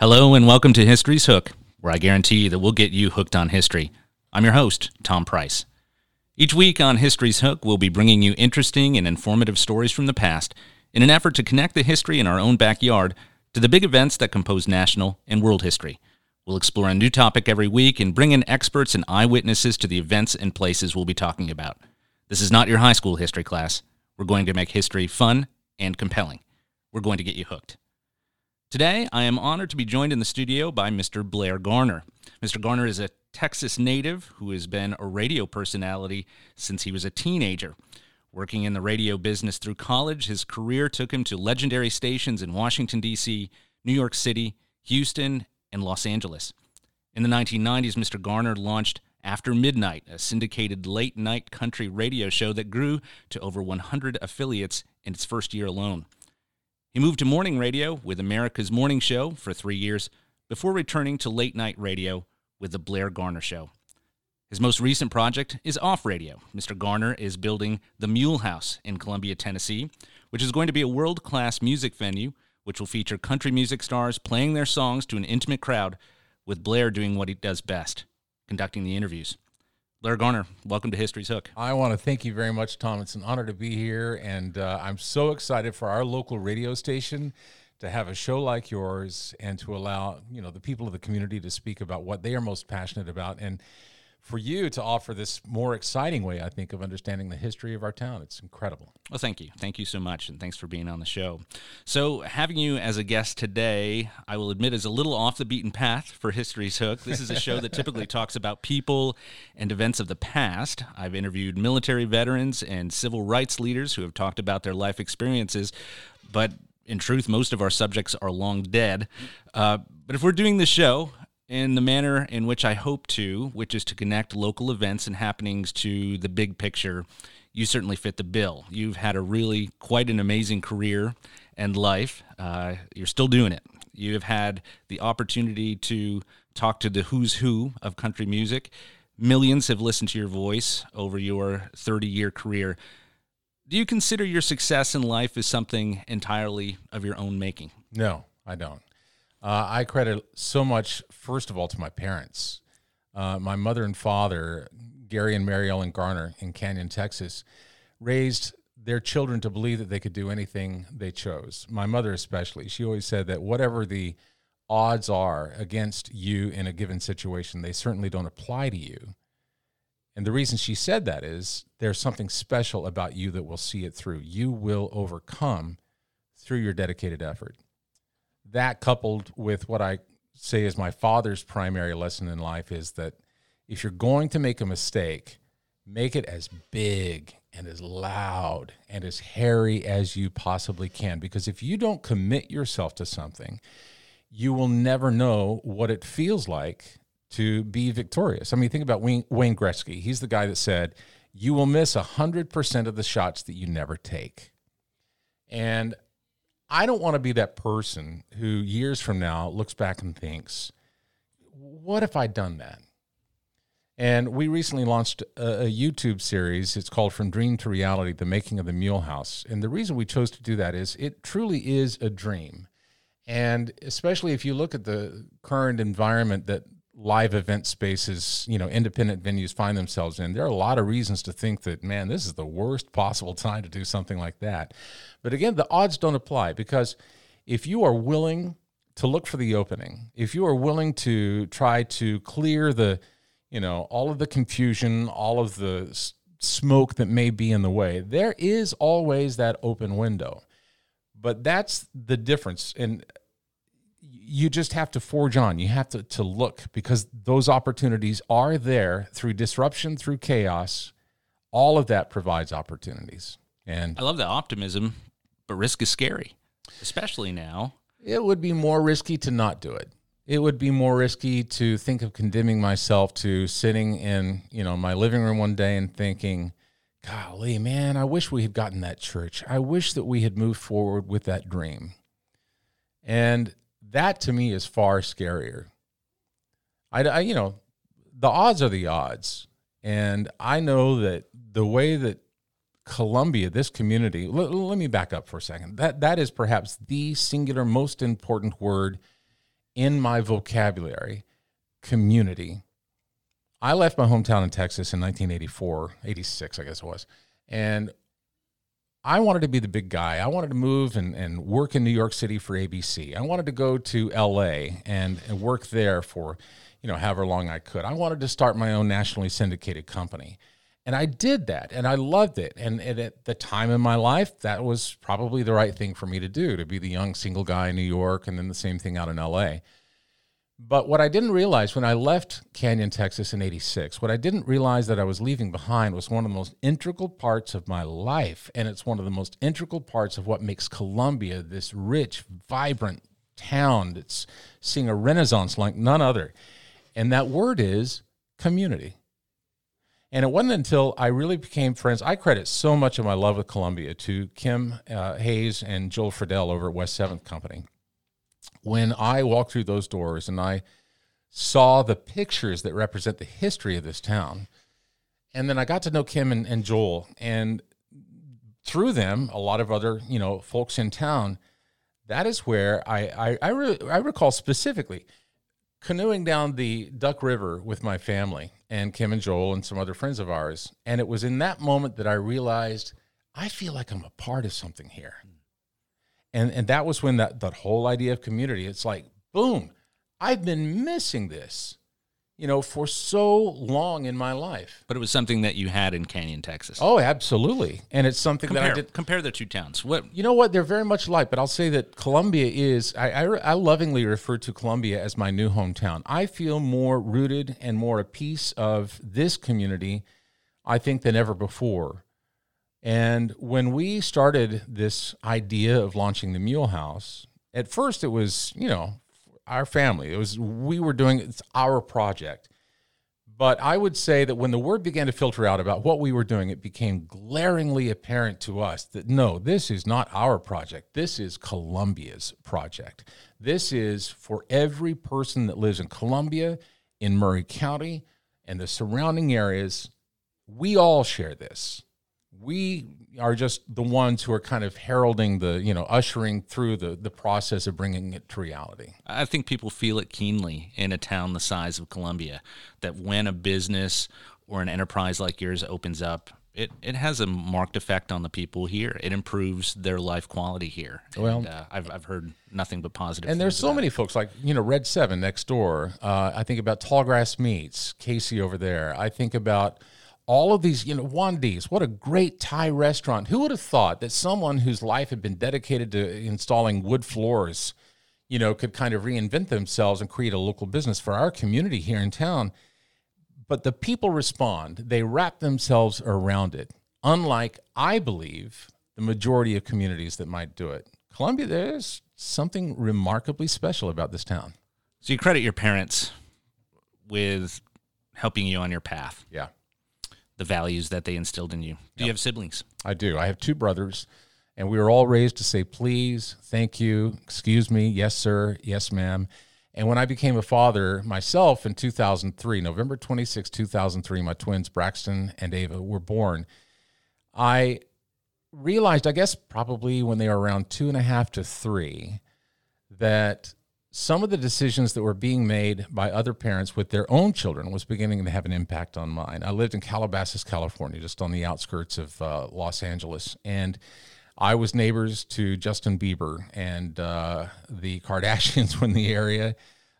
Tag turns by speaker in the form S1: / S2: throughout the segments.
S1: Hello and welcome to History's Hook, where I guarantee that we'll get you hooked on history. I'm your host, Tom Price. Each week on History's Hook, we'll be bringing you interesting and informative stories from the past in an effort to connect the history in our own backyard to the big events that compose national and world history. We'll explore a new topic every week and bring in experts and eyewitnesses to the events and places we'll be talking about. This is not your high school history class. We're going to make history fun and compelling. We're going to get you hooked. Today, I am honored to be joined in the studio by Mr. Blair Garner. Mr. Garner is a Texas native who has been a radio personality since he was a teenager. Working in the radio business through college, his career took him to legendary stations in Washington, D.C., New York City, Houston, and Los Angeles. In the 1990s, Mr. Garner launched After Midnight, a syndicated late night country radio show that grew to over 100 affiliates in its first year alone. He moved to morning radio with America's Morning Show for three years before returning to late night radio with The Blair Garner Show. His most recent project is Off Radio. Mr. Garner is building the Mule House in Columbia, Tennessee, which is going to be a world class music venue which will feature country music stars playing their songs to an intimate crowd, with Blair doing what he does best conducting the interviews. Blair Garner, welcome to History's Hook.
S2: I want to thank you very much, Tom. It's an honor to be here, and uh, I'm so excited for our local radio station to have a show like yours and to allow you know the people of the community to speak about what they are most passionate about and for you to offer this more exciting way, I think, of understanding the history of our town. It's incredible.
S1: Well, thank you. Thank you so much. And thanks for being on the show. So, having you as a guest today, I will admit, is a little off the beaten path for History's Hook. This is a show that typically talks about people and events of the past. I've interviewed military veterans and civil rights leaders who have talked about their life experiences. But in truth, most of our subjects are long dead. Uh, but if we're doing the show, in the manner in which I hope to, which is to connect local events and happenings to the big picture, you certainly fit the bill. You've had a really quite an amazing career and life. Uh, you're still doing it. You have had the opportunity to talk to the who's who of country music. Millions have listened to your voice over your 30 year career. Do you consider your success in life as something entirely of your own making?
S2: No, I don't. Uh, I credit so much, first of all, to my parents. Uh, my mother and father, Gary and Mary Ellen Garner in Canyon, Texas, raised their children to believe that they could do anything they chose. My mother, especially, she always said that whatever the odds are against you in a given situation, they certainly don't apply to you. And the reason she said that is there's something special about you that will see it through. You will overcome through your dedicated effort that coupled with what I say is my father's primary lesson in life is that if you're going to make a mistake, make it as big and as loud and as hairy as you possibly can. Because if you don't commit yourself to something, you will never know what it feels like to be victorious. I mean, think about Wayne, Wayne Gretzky. He's the guy that said, You will miss 100% of the shots that you never take. And I don't want to be that person who years from now looks back and thinks, what if I'd done that? And we recently launched a, a, YouTube series. It's called From Dream to Reality The Making of the Mule House. And the reason we chose to do that is it truly is a dream. And especially if you look at the current environment that live event spaces, you know, independent venues find themselves in, there are a lot of reasons to think that, man, this is the worst possible time to do something like that. But again, the odds don't apply because if you are willing to look for the opening, if you are willing to try to clear the, you know, all of the confusion, all of the s- smoke that may be in the way, there is always that open window. But that's the difference. And you just have to forge on. You have to, to look because those opportunities are there through disruption, through chaos. All of that provides opportunities. And
S1: I love the optimism, but risk is scary, especially now.
S2: It would be more risky to not do it. It would be more risky to think of condemning myself to sitting in, you know, my living room one day and thinking, golly, man, I wish we had gotten that church. I wish that we had moved forward with that dream. And that to me is far scarier. I, I, you know, the odds are the odds. And I know that the way that Columbia, this community, let, let me back up for a second. That that is perhaps the singular most important word in my vocabulary community. I left my hometown in Texas in 1984, 86, I guess it was. And I wanted to be the big guy. I wanted to move and, and work in New York City for ABC. I wanted to go to LA and, and work there for, you know, however long I could. I wanted to start my own nationally syndicated company. And I did that and I loved it. And, and, at the time in my life, that was probably the right thing for me to do to be the young single guy in New York and then the same thing out in LA. But what I didn't realize when I left Canyon, Texas in 86, what I didn't realize that I was leaving behind was one of the most integral parts of my life. And it's one of the most integral parts of what makes Columbia this rich, vibrant town that's seeing a renaissance like none other. And that word is community. And it wasn't until I really became friends. I credit so much of my love of Columbia to Kim uh, Hayes and Joel Friedel over at West Seventh Company when I walked through those doors and I saw the pictures that represent the history of this town, and then I got to know Kim and, and Joel, and through them, a lot of other you know folks in town. That is where I I I, re- I recall specifically canoeing down the Duck River with my family and Kim and Joel and some other friends of ours, and it was in that moment that I realized I feel like I'm a part of something here and and that was when that that whole idea of community it's like boom i've been missing this you know for so long in my life.
S1: But it was something that you had in canyon texas.
S2: Oh absolutely. And it's something
S1: compare,
S2: that i did
S1: compare the two towns. What
S2: you know what? They're very much alike but i'll say that columbia is I, I, I lovingly refer to columbia as my new hometown. I feel more rooted and more a piece of this community i think than ever before and when we started this idea of launching the Mule House, at first it was, you know, our family. It was we were doing it's our project. But I would say that when the word began to filter out about what we were doing, it became glaringly apparent to us that no, this is not our project. This is Columbia's project. This is for every person that lives in Columbia, in Maury County, and the surrounding areas. We all share this we are just the ones who are kind of heralding the, you know, ushering through the, the process of bringing it to reality.
S1: I think people feel it keenly in a town the size of Columbia that when a business or an enterprise like yours opens up, it, it has a marked effect on the people here. It improves their life quality here. And, well, uh, I've, I've heard nothing but positive.
S2: And there's so many folks like, you know, Red 7 next door. Uh, I think about Tallgrass Meats, Casey over there. I think about all of these, you know, Wandees, what a great Thai restaurant. Who would have thought that someone whose life had been dedicated to installing wood floors, you know, could kind of reinvent themselves and create a local business for our community here in town? But the people respond, they wrap themselves around it. Unlike, I believe, the majority of communities that might do it. Columbia, there's something remarkably special about this town.
S1: So you credit your parents with helping you on your path.
S2: Yeah
S1: the values that they instilled in you. Do yep. you have siblings?
S2: I do. I have two brothers, and we were all raised to say please, thank you, excuse me, yes, sir, yes, ma'am. And when I became a father myself in 2003, November 26, 2003, my twins, Braxton and Ava, were born. I realized, I guess probably when they were around two and a half to three, that some of the decisions that were being made by other parents with their own children was beginning to have an impact on mine. I lived in Calabasas, California, just on the outskirts of uh, Los Angeles, and I was neighbors to Justin Bieber and uh, the Kardashians were in the area.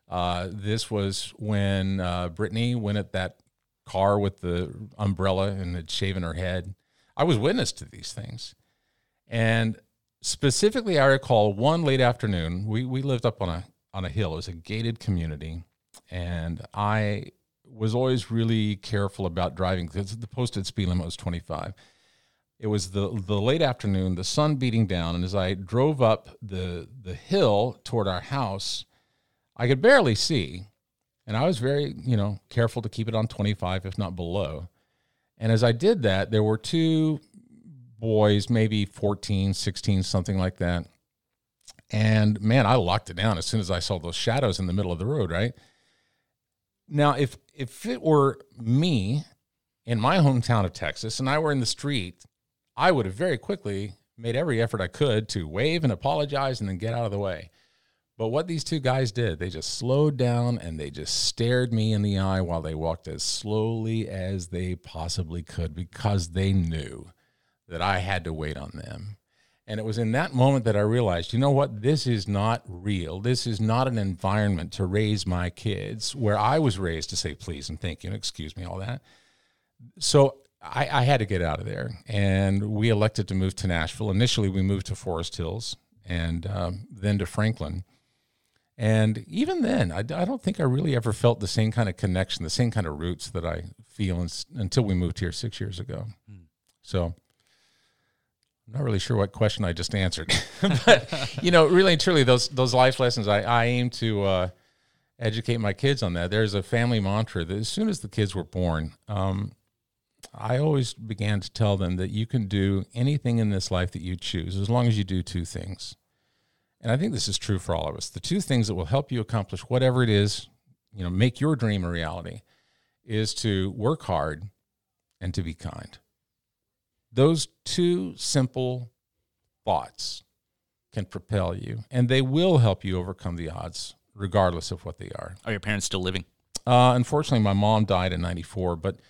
S2: Uh, this was when uh, Britney went at that car with the umbrella and had shaven her head. I was witness to these things, and specifically, I recall one late afternoon. We we lived up on a on a hill. It was a gated community, and I was always really careful about driving because the posted speed limit was 25. It was the the late afternoon, the sun beating down, and as I drove up the the hill toward our house, I could barely see, and I was very you know careful to keep it on 25, if not below. And as I did that, there were two boys, maybe 14, 16, something like that, and man, I locked it down as soon as I saw those shadows in the middle of the road, right? Now, if if it were me in my hometown of Texas and I were in the street, I would have very quickly made every effort I could to wave and apologize and then get out of the way. But what these two guys did, they just slowed down and they just stared me in the eye while they walked as slowly as they possibly could because they knew that I had to wait on them. And it was in that moment that I realized, you know what? This is not real. This is not an environment to raise my kids where I was raised to say please and thank you and excuse me, all that. So I, I had to get out of there. And we elected to move to Nashville. Initially, we moved to Forest Hills and um, then to Franklin. And even then, I, I, don't think I really ever felt the same kind of connection, the same kind of roots that I feel in, until we moved here six years ago. Hmm. So I'm not really sure what question I just answered, but you know, really and truly, those those life lessons, I, I aim to uh, educate my kids on that. There's a family mantra that as soon as the kids were born, um, I always began to tell them that you can do anything in this life that you choose as long as you do two things. And I think this is true for all of us. The two things that will help you accomplish whatever it is, you know, make your dream a reality, is to work hard and to be kind. Those two simple thoughts can propel you, and they will help you overcome the odds, regardless of what they are.
S1: Are your parents still living?
S2: Uh, unfortunately, my mom died in '94, but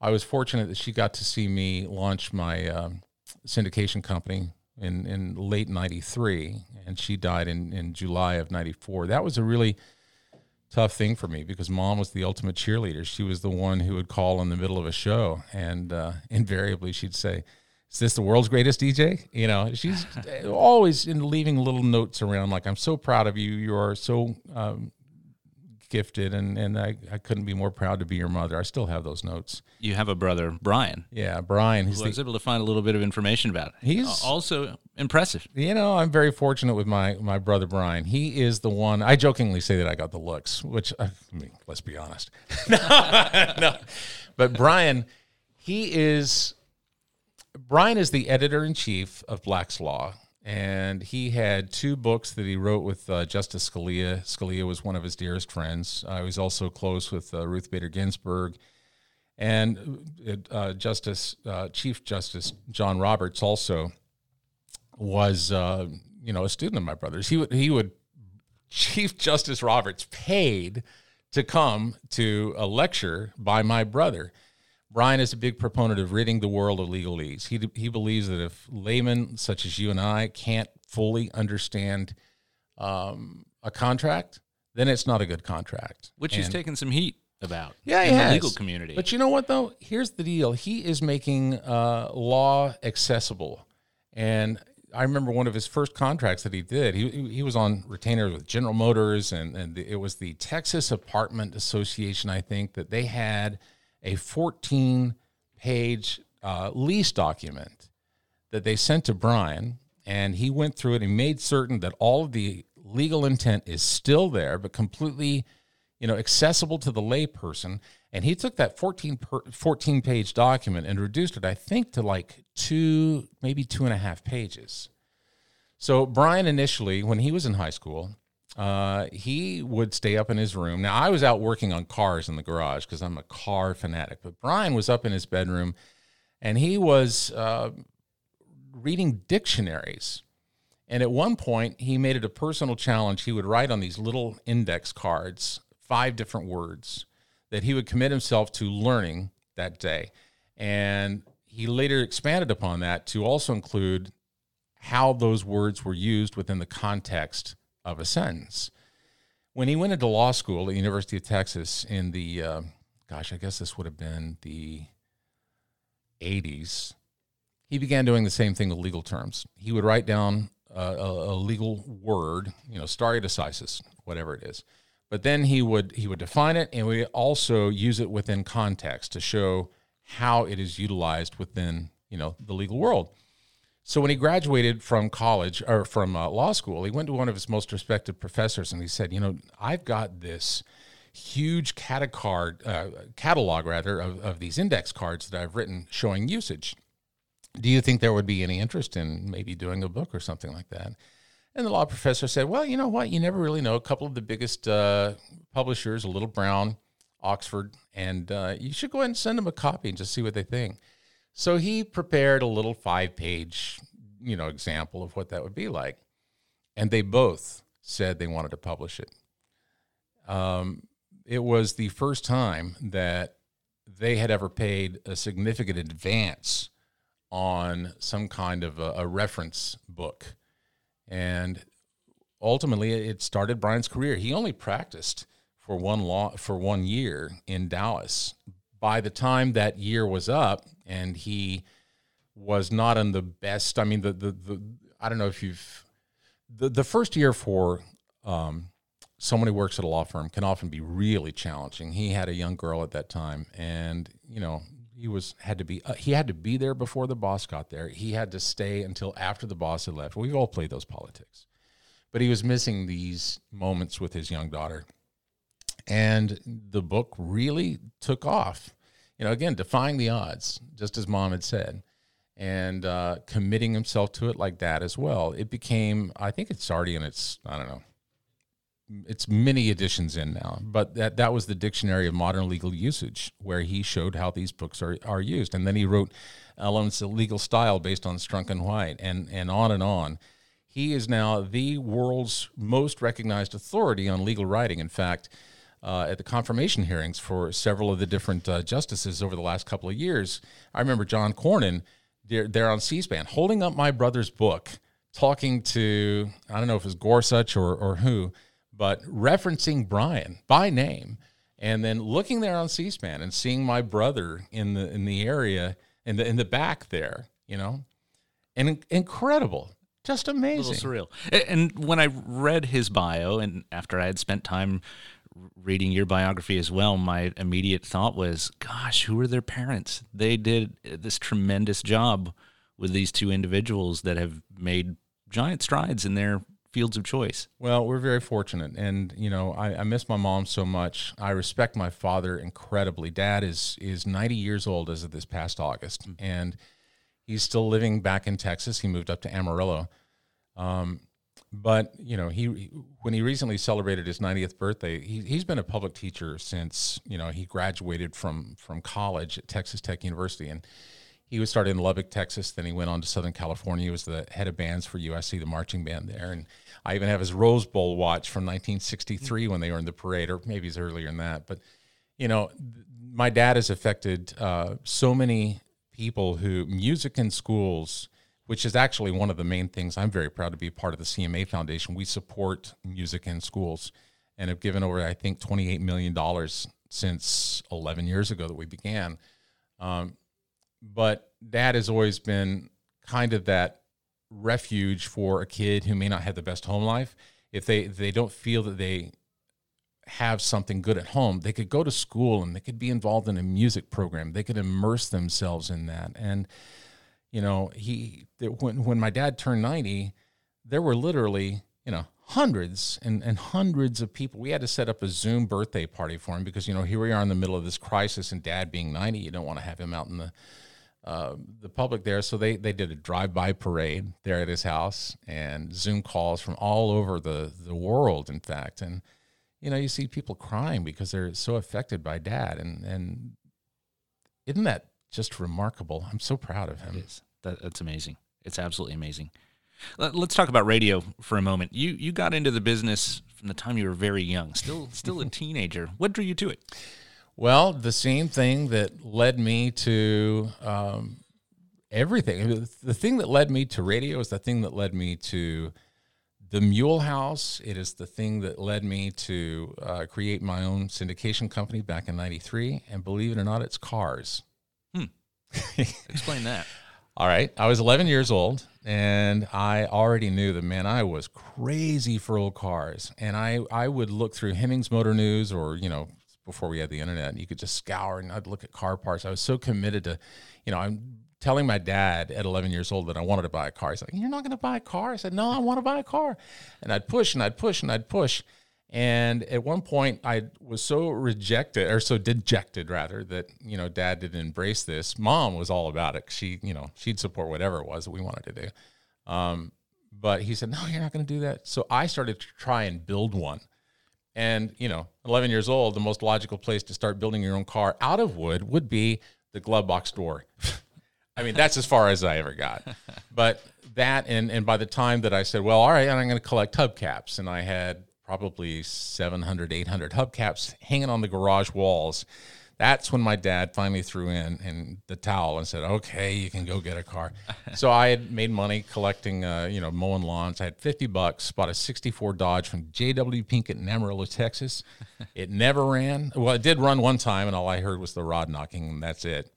S2: I was fortunate that she got to see me launch my um, syndication company in, in late 93 and she died in, in July of 94. That was a really tough thing for me because mom was the ultimate cheerleader. She was the one who would call in the middle of a show and uh, invariably she'd say, is this the world's greatest DJ? You know, she's always in leaving little notes around like, I'm so proud of you. You are so um, gifted and, and I, I couldn't be more proud to be your mother. I still have those notes.
S1: You have a brother, Brian.
S2: Yeah, Brian.
S1: He's I was the, able to find a little bit of information about. It.
S2: He's
S1: also impressive.
S2: You know, I'm very fortunate with my my brother Brian. He is the one. I jokingly say that I got the looks, which uh, I mean, let's be honest. no, no, but Brian, he is. Brian is the editor in chief of Black's Law and he had two books that he wrote with uh, Justice Scalia. Scalia was one of his dearest friends. Uh, he was also close with uh, Ruth Bader Ginsburg, and uh, Justice uh, Chief Justice John Roberts also was uh, you know a student of my brother's. He would he would Chief Justice Roberts paid to come to a lecture by my brother. Brian is a big proponent of ridding the world of legalese. He, he believes that if laymen such as you and I can't fully understand um, a contract, then it's not a good contract.
S1: Which and, he's taken some heat about
S2: yeah,
S1: in
S2: the has.
S1: legal community.
S2: But you know what, though? Here's the deal. He is making uh, law accessible. And I remember one of his first contracts that he did. He, he was on retainer with General Motors, and, and it was the Texas Apartment Association, I think, that they had – a 14 page uh, lease document that they sent to Brian, and he went through it and made certain that all of the legal intent is still there, but completely, you know, accessible to the layperson. And he took that 14, per, 14 page document and reduced it, I think, to like two, maybe two and a half pages. So Brian initially, when he was in high school, uh, he would stay up in his room. Now, I was out working on cars in the garage because I'm a car fanatic, but Brian was up in his bedroom and he was uh, reading dictionaries. And at one point, he made it a personal challenge. He would write on these little index cards five different words that he would commit himself to learning that day. And he later expanded upon that to also include how those words were used within the context of a sentence. When he went into law school at the University of Texas in the, uh, gosh, I guess this would have been the 80s, he began doing the same thing with legal terms. He would write down a, a, a legal word, you know, stare decisis, whatever it is. But then he would he would define it and we also use it within context to show how it is utilized within you know the legal world. So when he graduated from college or from uh, law school, he went to one of his most respected professors and he said, "You know, I've got this huge catacard, uh, catalog rather of, of these index cards that I've written showing usage. Do you think there would be any interest in maybe doing a book or something like that?" And the law professor said, "Well, you know what? You never really know. A couple of the biggest uh, publishers, a Little Brown, Oxford, and uh, you should go ahead and send them a copy and just see what they think." So he prepared a little five page, you know, example of what that would be like. And they both said they wanted to publish it. Um, it was the first time that they had ever paid a significant advance on some kind of a, a reference book. And ultimately, it started Brian's career. He only practiced for one law for one year in Dallas. By the time that year was up, and he was not in the best. I mean, the the, the I don't know if you've the the first year for um, someone who works at a law firm can often be really challenging. He had a young girl at that time, and you know he was had to be uh, he had to be there before the boss got there. He had to stay until after the boss had left. We've all played those politics, but he was missing these moments with his young daughter, and the book really took off. You know, again, defying the odds, just as mom had said and uh, committing himself to it like that as well. It became, I think it's already in its, I don't know, it's many editions in now, but that, that was the Dictionary of Modern Legal Usage, where he showed how these books are, are used. And then he wrote Elements of Legal Style based on Strunk and White, and, and on and on. He is now the world's most recognized authority on legal writing. In fact, uh, at the confirmation hearings for several of the different uh, justices over the last couple of years, I remember John Cornyn they're, they're on C-SPAN holding up my brother's book, talking to I don't know if it was Gorsuch or or who, but referencing Brian by name, and then looking there on C-SPAN and seeing my brother in the in the area in the in the back there, you know, and incredible, just amazing,
S1: surreal. And when I read his bio, and after I had spent time reading your biography as well, my immediate thought was, gosh, who are their parents? They did this tremendous job with these two individuals that have made giant strides in their fields of choice.
S2: Well, we're very fortunate. And, you know, I, I miss my mom so much. I respect my father incredibly. Dad is is 90 years old as of this past August. Mm-hmm. And he's still living back in Texas. He moved up to Amarillo. Um, but you know he when he recently celebrated his 90th birthday he, he's been a public teacher since you know he graduated from from college at texas tech university. And he was started in lubbock texas then he went on to southern california. He was the head of bands for usc the marching band there. And i even have his rose bowl watch from 1963 when they were in the parade or maybe it's earlier than that. But you know my dad has affected uh, so many people who music in schools which is actually one of the main things. I'm very proud to be part of the CMA Foundation. We support music in schools and have given over, I think, $28 million since 11 years ago that we began. Um, but dad has always been kind of that refuge for a kid who may not have the best home life. If they, they don't feel that they have something good at home, they could go to school and they could be involved in a music program. They could immerse themselves in that. And you know, he when when my dad turned 90, there were literally, you know, hundreds and, and hundreds of people. We had to set up a Zoom birthday party for him because, you know, here we are in the middle of this crisis and dad being 90, you don't want to have him out in the uh, the public there. So they, they did a drive-by parade there at his house and Zoom calls from all over the, the world, in fact. And, you know, you see people crying because they're so affected by dad. And, and isn't that just remarkable. I'm so proud of him.
S1: It is. That, that's amazing. It's absolutely amazing. Let, us talk about radio for a moment. You you got into the business from the time you were very young, still still a teenager. What drew you to it?
S2: Well, the same thing that led me to um, everything. The thing that led me to radio is the thing that led me to the Mule House. It is the thing that led me to uh, create my own syndication company back in '93. And believe it or not, it's cars.
S1: Explain that.
S2: All right. I was 11 years old and I already knew that, man, I was crazy for old cars. And I, I would look through Hemmings Motor News or, you know, before we had the internet, you could just scour and I'd look at car parts. I was so committed to, you know, I'm telling my dad at 11 years old that I wanted to buy a car. He's like, You're not going to buy a car? I said, No, I want to buy a car. And I'd push and I'd push and I'd push. And at one point, I was so rejected or so dejected, rather, that you know, Dad didn't embrace this. Mom was all about it. She, you know, she'd support whatever it was that we wanted to do. Um, but he said, "No, you're not going to do that." So I started to try and build one. And you know, 11 years old, the most logical place to start building your own car out of wood would be the glove box door. I mean, that's as far as I ever got. But that, and, and by the time that I said, well, all right, and I'm going to collect hubcaps, and I had probably 700, 800 hubcaps hanging on the garage walls. That's when my dad finally threw in and the towel and said, "Okay, you can go get a car." so I had made money collecting, uh, you know, mowing lawns. I had fifty bucks, bought a '64 Dodge from J.W. Pinkett in Amarillo, Texas. It never ran. Well, it did run one time, and all I heard was the rod knocking, and that's it.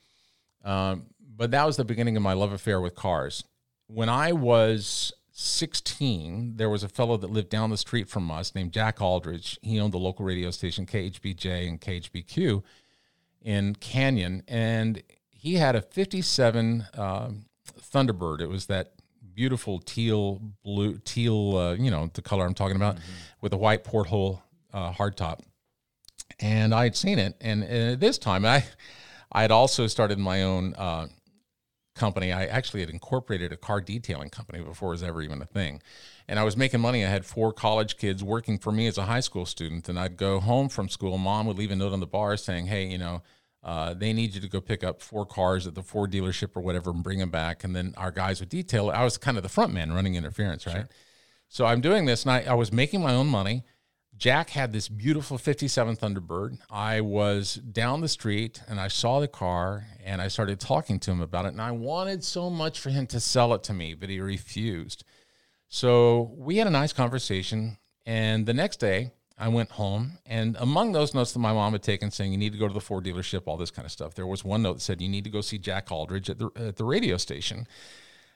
S2: Um, but that was the beginning of my love affair with cars. When I was 16, there was a fellow that lived down the street from us named Jack Aldridge. He owned the local radio station KHBJ and KHBQ in Canyon, and he had a 57 um, Thunderbird. It was that beautiful teal blue, teal, uh, you know, the color I'm talking about, mm-hmm. with a white porthole uh, hardtop. And I had seen it, and, and, at this time, I I had also started my own uh, company. I actually had incorporated a car detailing company before it was ever even a thing. And I was making money. I had four college kids working for me as a high school student. And I'd go home from school. Mom would leave a note on the bar saying, hey, you know, uh, they need you to go pick up four cars at the Ford dealership or whatever and bring them back. And then our guys would detail I was kind of the front man running interference, right? Sure. So I'm doing this and I, I was making my own money. Jack had this beautiful 57 Thunderbird. I was down the street and I saw the car and I started talking to him about it. And I wanted so much for him to sell it to me, but he refused. So we had a nice conversation. And the next day, I went home. And among those notes that my mom had taken saying, you need to go to the Ford dealership, all this kind of stuff, there was one note that said, you need to go see Jack Aldridge at the, at the radio station.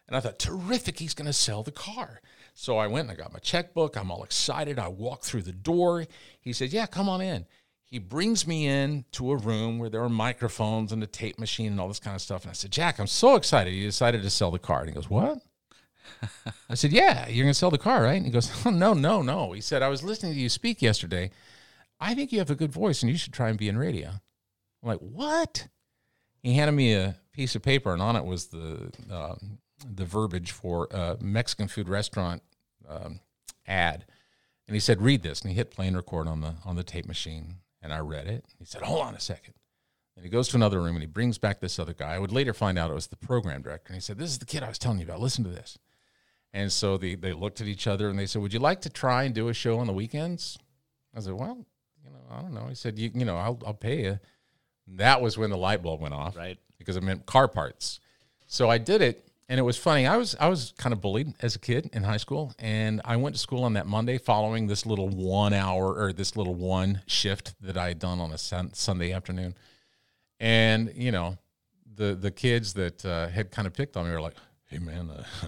S2: And I thought, terrific, he's going to sell the car. So I went and I got my checkbook. I'm all excited. I walk through the door. He says, Yeah, come on in. He brings me in to a room where there are microphones and a tape machine and all this kind of stuff. And I said, Jack, I'm so excited. He decided to sell the car. And he goes, What? I said, Yeah, you're going to sell the car, right? And he goes, oh, No, no, no. He said, I was listening to you speak yesterday. I think you have a good voice and you should try and be in radio. I'm like, What? He handed me a piece of paper and on it was the um, the verbiage for a Mexican food restaurant um, ad, and he said, "Read this." And he hit play and record on the on the tape machine, and I read it. He said, "Hold on a second. And he goes to another room and he brings back this other guy. I would later find out it was the program director. And he said, "This is the kid I was telling you about. Listen to this." And so they they looked at each other and they said, "Would you like to try and do a show on the weekends?" I said, "Well, you know, I don't know." He said, "You you know, I'll I'll pay you." That was when the light bulb went off,
S1: right?
S2: Because it meant car parts. So I did it and it was funny. I was I was kind of bullied as a kid in high school, and I went to school on that Monday following this little one hour or this little one shift that I had done on a sun, Sunday afternoon. And you know, the the kids that uh, had kind of picked on me were like, "Hey man, uh,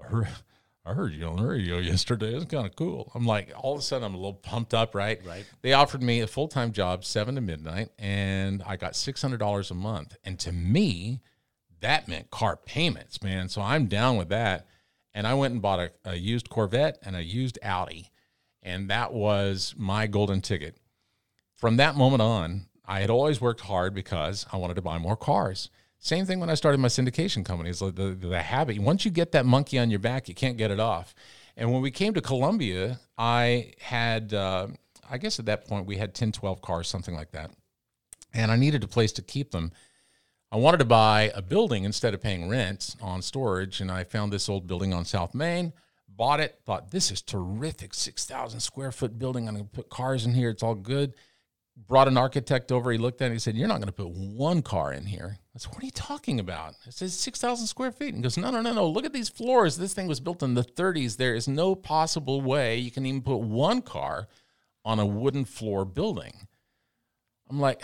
S2: I, heard, I heard you on the radio yesterday. It's kind of cool." I'm like, all of a sudden, I'm a little pumped up, right?
S1: Right.
S2: They offered me a full time job, seven to midnight, and I got six hundred dollars a month. And to me that meant car payments, man. So I'm down with that. And I went and bought a, a used Corvette and a used Audi. And that was my golden ticket. From that moment on, I had always worked hard because I wanted to buy more cars. Same thing when I started my syndication company. It's like the, the habit. Once you get that monkey on your back, you can't get it off. And when we came to Columbia, I had, uh, I guess at that point, we had 10, 12 cars, something like that. And I needed a place to keep them. I wanted to buy a building instead of paying rent on storage, and I found this old building on South Main. Bought it, thought this is terrific, six thousand square foot building. I'm to put cars in here. It's all good. Brought an architect over. He looked at it. He said, "You're not to put one car in here." I said, "What are you talking about?" I said, six thousand square feet." And he goes, "No, no, no, no. Look at these floors. This thing was built in the 30s. There is no possible way you can even put one car on a wooden floor building." I'm like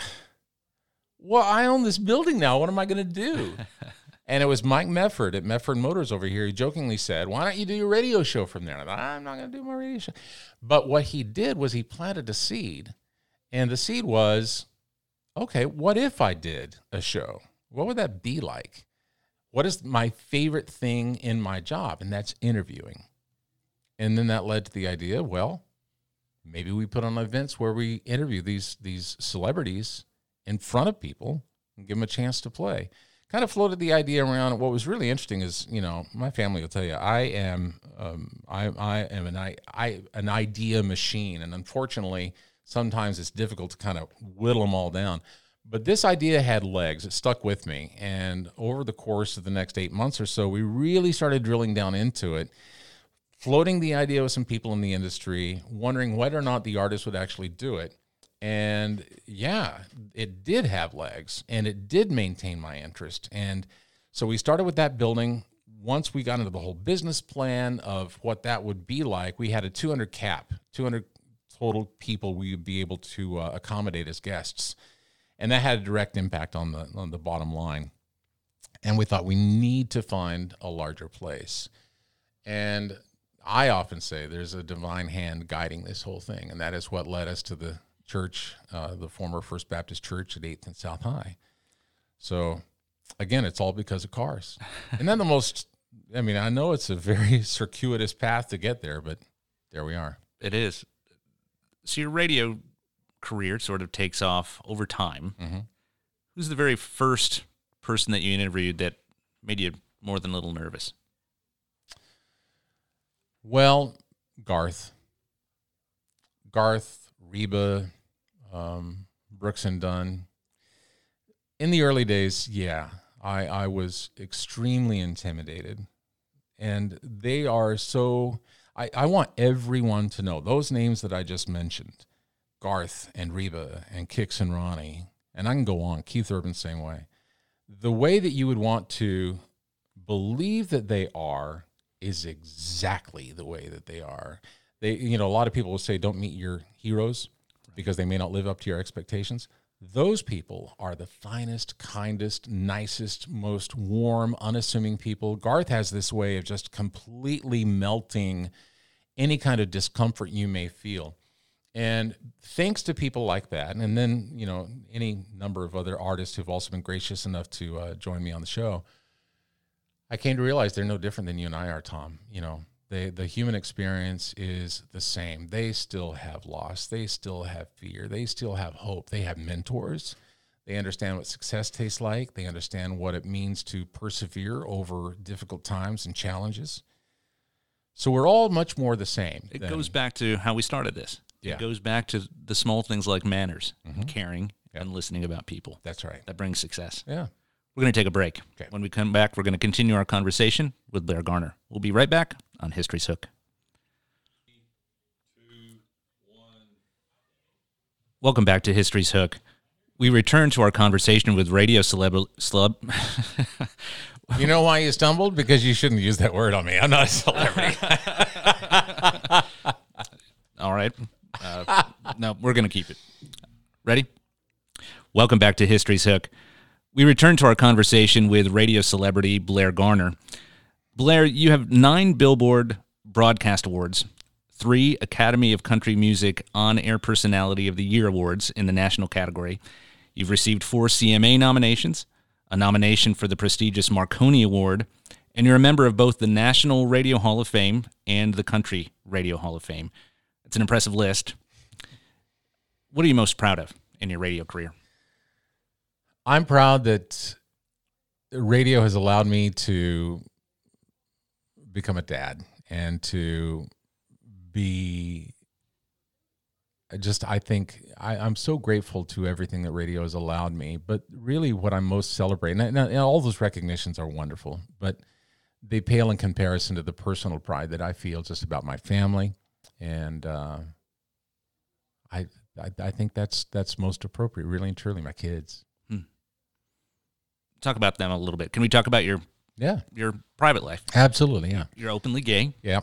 S2: well, I own this building now. What am I going to do? and it was Mike Medford at Medford Motors over here. He jokingly said, Why don't you do your radio show from there? And I thought, I'm not going to do my radio show. But what he did was he planted a seed. And the seed was, okay, what if I did a show? What would that be like? What is my favorite thing in my job? And that's interviewing. And then that led to the idea, well, maybe we put on events where we interview these these celebrities in front of people and give them a chance to play. Kind of floated the idea around. What was really interesting is, you know, my family will tell you, I am, um, I, I am an I, I, an idea machine, and unfortunately, sometimes it's difficult to kind of whittle them all down. But this idea had legs. It stuck with me. And over the course of the next eight months or so, we really started drilling down into it, floating the idea with some people in the industry, wondering whether or not the artist would actually do it. And yeah, it did have legs and it did maintain my interest. And so we started with that building. Once we got into the whole business plan of what that would be like, we had a 200 cap, 200 total people we would be able to uh, accommodate as guests and that had a direct impact on the on the bottom line. And we thought we need to find a larger place. And I often say there's a divine hand guiding this whole thing, and that is what led us to the church, uh, the former First Baptist Church at Eighth and South High. So, again, it's all because of cars. and then the most, I mean, I know it's a very circuitous path to get there, but there we are.
S1: It is. So your radio career sort of takes off over time. Mm-hmm. Who's the very first person that you interviewed that made you more than a little nervous?
S2: Well, Garth. Garth, Reba, um, Brooks and Dunn. In the early days, yeah, I, I was extremely intimidated. And they are so, I, I want everyone to know those names that I just mentioned Garth and Reba and Kix and Ronnie, and I can go on, Keith Urban, same way. The way that you would want to believe that they are is exactly the way that they are. They, you know, a lot of people will say, don't meet your heroes because they may not live up to your expectations. Those people are the finest, kindest, nicest, most warm, unassuming people. Garth has this way of just completely melting any kind of discomfort you may feel. And thanks to people like that, and then you know any number of other artists who've also been gracious enough to uh, join me on the show, I came to realize they're no different than you and I are, Tom. You know, they, the human experience is the same. They still have loss. They still have fear. They still have hope. They have mentors. They understand what success tastes like. They understand what it means to persevere over difficult times and challenges. So we're all much more the same.
S1: It than, goes back to how we started this. Yeah. It goes back to the small things like manners, mm-hmm. caring, yep. and listening about people.
S2: That's right.
S1: That brings success.
S2: Yeah.
S1: We're going to take a break. Okay. When we come back, we're going to continue our conversation with Blair Garner. We'll be right back on History's Hook. Welcome back to History's Hook. We return to our conversation with radio celeb. celeb
S2: you know why you stumbled? Because you shouldn't use that word on me. I'm not a celebrity.
S1: All right. Uh, no, we're going to keep it. Ready? Welcome back to History's Hook. We return to our conversation with radio celebrity Blair Garner. Blair, you have nine Billboard Broadcast Awards, three Academy of Country Music On Air Personality of the Year awards in the national category. You've received four CMA nominations, a nomination for the prestigious Marconi Award, and you're a member of both the National Radio Hall of Fame and the Country Radio Hall of Fame. It's an impressive list. What are you most proud of in your radio career?
S2: I'm proud that radio has allowed me to become a dad and to be just I think I, am so grateful to everything that radio has allowed me. But really, what I'm most celebrating, and, and all those recognitions are wonderful, but they pale in comparison to the personal pride that I feel just about my family and uh, I, I, I think that's that's most appropriate, really and truly, my kids. Hmm.
S1: Talk about them a little bit. Can we talk about your
S2: yeah
S1: your private life?
S2: Absolutely, yeah.
S1: You're openly gay.
S2: Yeah.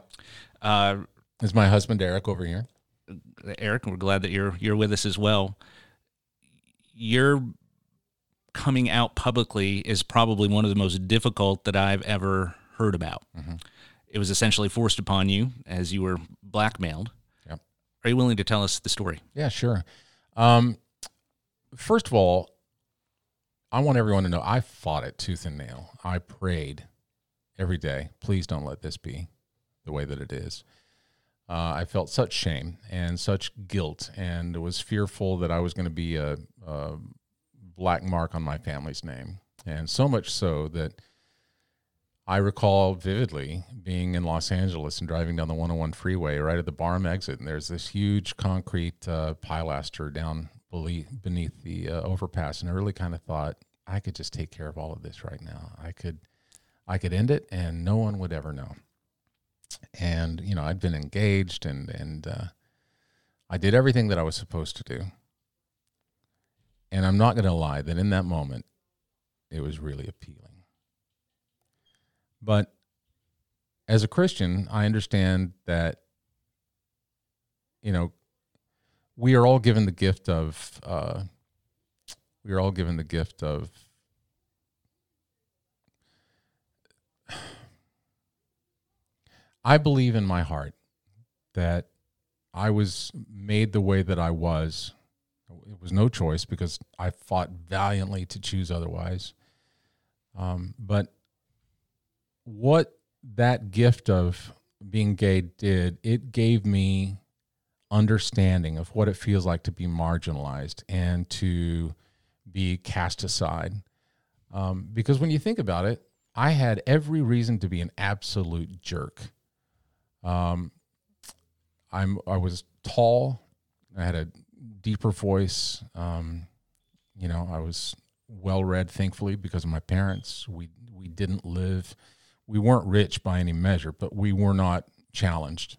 S2: Uh, is my husband Eric over here?
S1: Eric, we're glad that you're you're with us as well. Your coming out publicly is probably one of the most difficult that I've ever heard about. Mm-hmm. It was essentially forced upon you as you were blackmailed. Yep. Are you willing to tell us the story?
S2: Yeah, sure. Um, first of all, I want everyone to know I fought it tooth and nail. I prayed every day, please don't let this be the way that it is. Uh, I felt such shame and such guilt, and was fearful that I was going to be a, a black mark on my family's name. And so much so that I recall vividly being in Los Angeles and driving down the 101 freeway right at the Barham exit, and there's this huge concrete uh, pilaster down beneath the uh, overpass, and I really kind of thought I could just take care of all of this right now. I could, I could end it, and no one would ever know. And you know, I'd been engaged, and and uh, I did everything that I was supposed to do. And I'm not going to lie that in that moment, it was really appealing. But as a Christian, I understand that, you know, we are all given the gift of, uh, we are all given the gift of, I believe in my heart that I was made the way that I was. It was no choice because I fought valiantly to choose otherwise. Um, but what that gift of being gay did, it gave me understanding of what it feels like to be marginalized and to be cast aside. Um, because when you think about it, I had every reason to be an absolute jerk. Um, I'm I was tall. I had a deeper voice. Um, you know, I was well read, thankfully, because of my parents. We we didn't live. We weren't rich by any measure, but we were not challenged.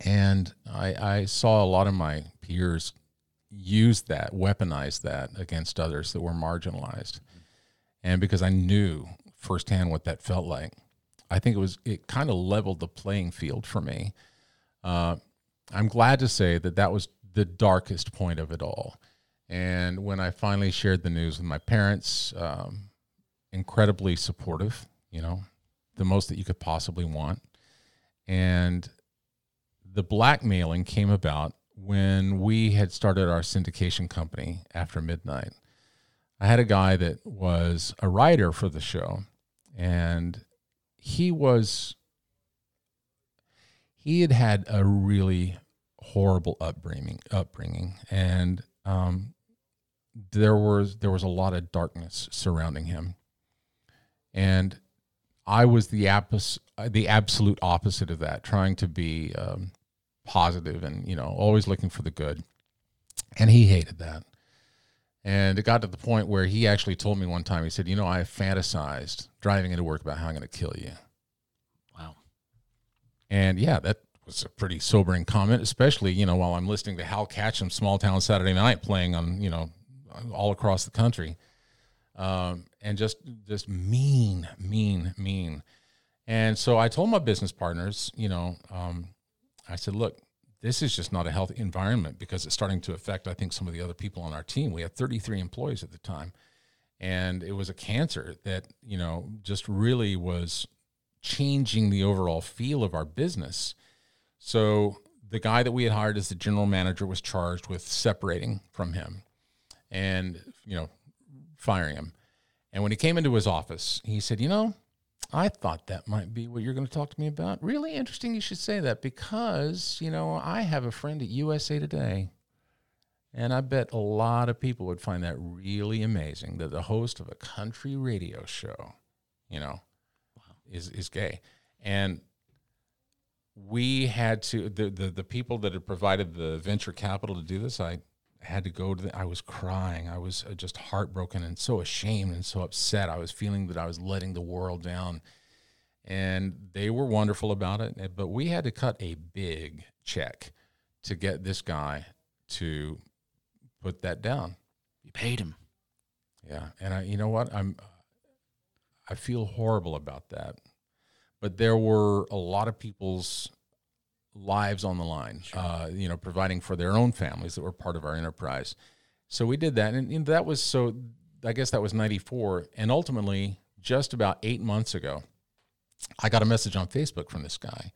S2: And I, I saw a lot of my peers use that, weaponize that against others that were marginalized. And because I knew firsthand what that felt like, I think it was it kind of leveled the playing field for me uh, I'm glad to say that that was the darkest point of it all. And when I finally shared the news with my parents, um, incredibly supportive, you know, the most that you could possibly want. And the blackmailing came about when we had started our syndication company after midnight. I had a guy that was a writer for the show, and he was he had had a really horrible upbringing, upbringing, and um, there was there was a lot of darkness surrounding him, and I was the abs- the absolute opposite of that, trying to be um, positive and you know always looking for the good, and he hated that. And it got to the point where he actually told me one time, he said, You know, I fantasized driving into work about how I'm going to kill you. Wow. And yeah, that was a pretty sobering comment, especially, you know, while I'm listening to Hal Ketchum Small Town Saturday Night playing on, you know, all across the country. Um, and just just mean, mean, mean. And so I told my business partners, you know, um, I said, look, this is just not a healthy environment because it's starting to affect, I think, some of the other people on our team. We had 33 employees at the time. And it was a cancer that, you know, just really was changing the overall feel of our business. So the guy that we had hired as the general manager was charged with separating from him and, you know, firing him. And when he came into his office, he said, You know, I thought that might be what you're going to talk to me about. Really interesting you should say that because, you know, I have a friend at USA Today. And I bet a lot of people would find that really amazing that the host of a country radio show, you know, is is gay, and we had to the, the the people that had provided the venture capital to do this. I had to go to. The, I was crying. I was uh, just heartbroken and so ashamed and so upset. I was feeling that I was letting the world down, and they were wonderful about it. Eh, but we had to cut a big check to get this guy to put that down.
S1: You paid him.
S2: Yeah, and I, you know what, I'm I feel horrible about that. But there were a lot of people's lives on the line, sure. uh, you know, providing for their own families that were part of our enterprise. So we did that. And, and that was so, I guess that was 94. And ultimately, just about eight months ago, I got a message on Facebook from this guy.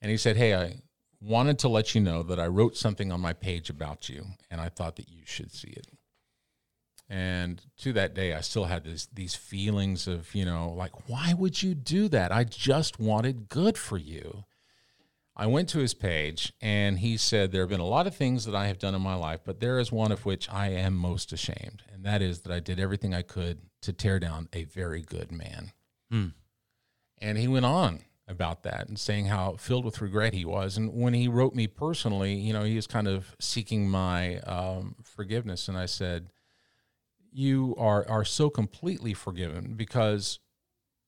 S2: And he said, Hey, I wanted to let you know that I wrote something on my page about you, and I thought that you should see it. And to that day, I still had this, these feelings of, you know, like, why would you do that? I just wanted good for you. I went to his page and he said, There have been a lot of things that I have done in my life, but there is one of which I am most ashamed. And that is that I did everything I could to tear down a very good man. Hmm. And he went on about that and saying how filled with regret he was. And when he wrote me personally, you know, he was kind of seeking my um, forgiveness. And I said, You are, are so completely forgiven because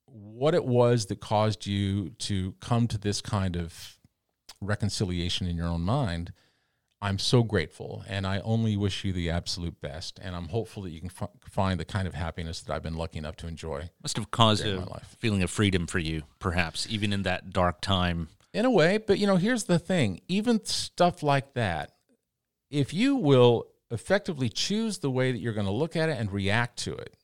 S2: what it was that caused you to come to this kind of reconciliation in your own mind I'm so grateful, and I only wish you the absolute best. And I'm hopeful that you can f- find the kind of happiness that I've been lucky enough to enjoy.
S1: Must have caused a feeling of freedom for you, perhaps, even in that dark time.
S2: In a way, but you know, here's the thing: even stuff like that, if you will effectively choose the way that you're going to look at it and react to it,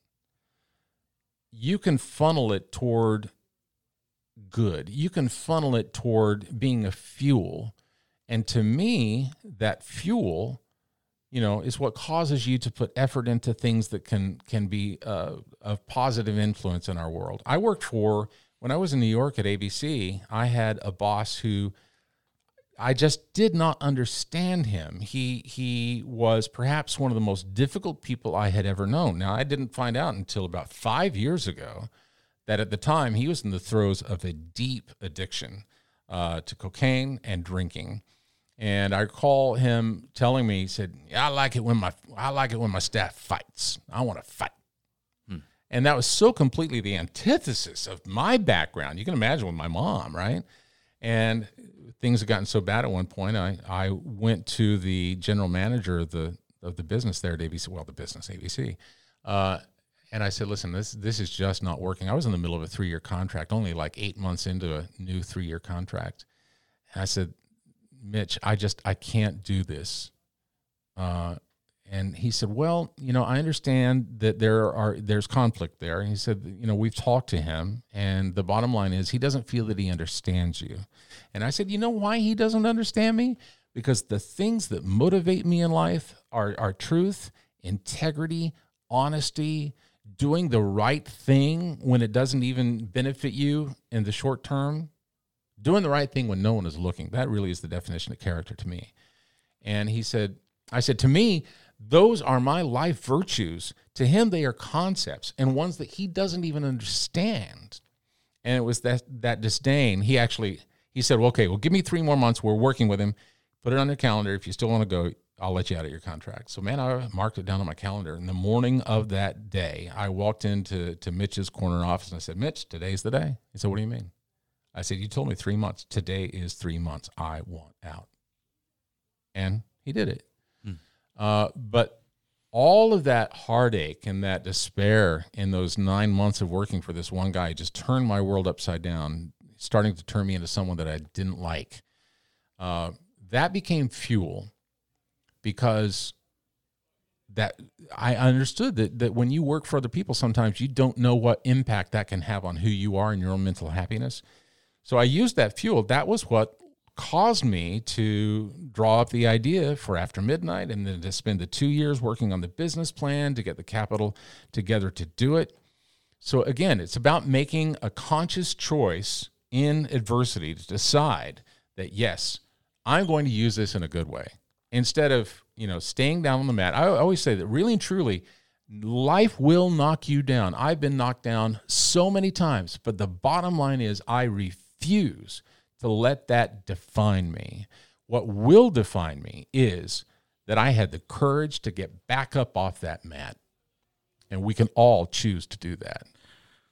S2: you can funnel it toward good. You can funnel it toward being a fuel and to me, that fuel, you know, is what causes you to put effort into things that can can be uh, of positive influence in our world. I worked for when I was in New York at ABC. I had a boss who I just did not understand him. He he was perhaps one of the most difficult people I had ever known. Now I didn't find out until about five years ago that at the time he was in the throes of a deep addiction uh, to cocaine and drinking. And I recall him telling me, he said, I like it when my I like it when my staff fights. I want to fight. Hmm. And that was so completely the antithesis of my background. You can imagine with my mom, right? And things had gotten so bad at one point, I, I went to the general manager of the of the business there at ABC, well, the business ABC, uh, and I said, "Listen, this this is just not working." I was in the middle of a three year contract, only like eight months into a new three year contract. And I said, Mitch, I just I can't do this. Uh, and he said, "Well, you know, I understand that there are there's conflict there." And he said, "You know, we've talked to him, and the bottom line is he doesn't feel that he understands you." And I said, "You know why he doesn't understand me? Because the things that motivate me in life are are truth, integrity, honesty, doing the right thing when it doesn't even benefit you in the short term, doing the right thing when no one is looking. That really is the definition of character to me. And he said, I said, to me, those are my life virtues. To him, they are concepts and ones that he doesn't even understand. And it was that that disdain. He actually he said, well, okay, well, give me three more months. We're working with him. Put it on your calendar. If you still want to go, I'll let you out of your contract. So man, I marked it down on my calendar. In the morning of that day, I walked into to Mitch's corner office and I said, Mitch, today's the day. He said, What do you mean? I said, You told me three months. Today is three months. I want out. And he did it. Hmm. Uh, but all of that heartache and that despair in those nine months of working for this one guy just turned my world upside down, starting to turn me into someone that I didn't like. Uh, that became fuel because that I understood that that when you work for other people, sometimes you don't know what impact that can have on who you are and your own mental happiness. So I used that fuel. That was what caused me to draw up the idea for after midnight and then to spend the two years working on the business plan to get the capital together to do it. So again, it's about making a conscious choice in adversity to decide that yes, I'm going to use this in a good way instead of you know staying down on the mat. I always say that really and truly, life will knock you down. I've been knocked down so many times, but the bottom line is I refuse to let that define me. What will define me is that I had the courage to get back up off that mat. And we can all choose to do that.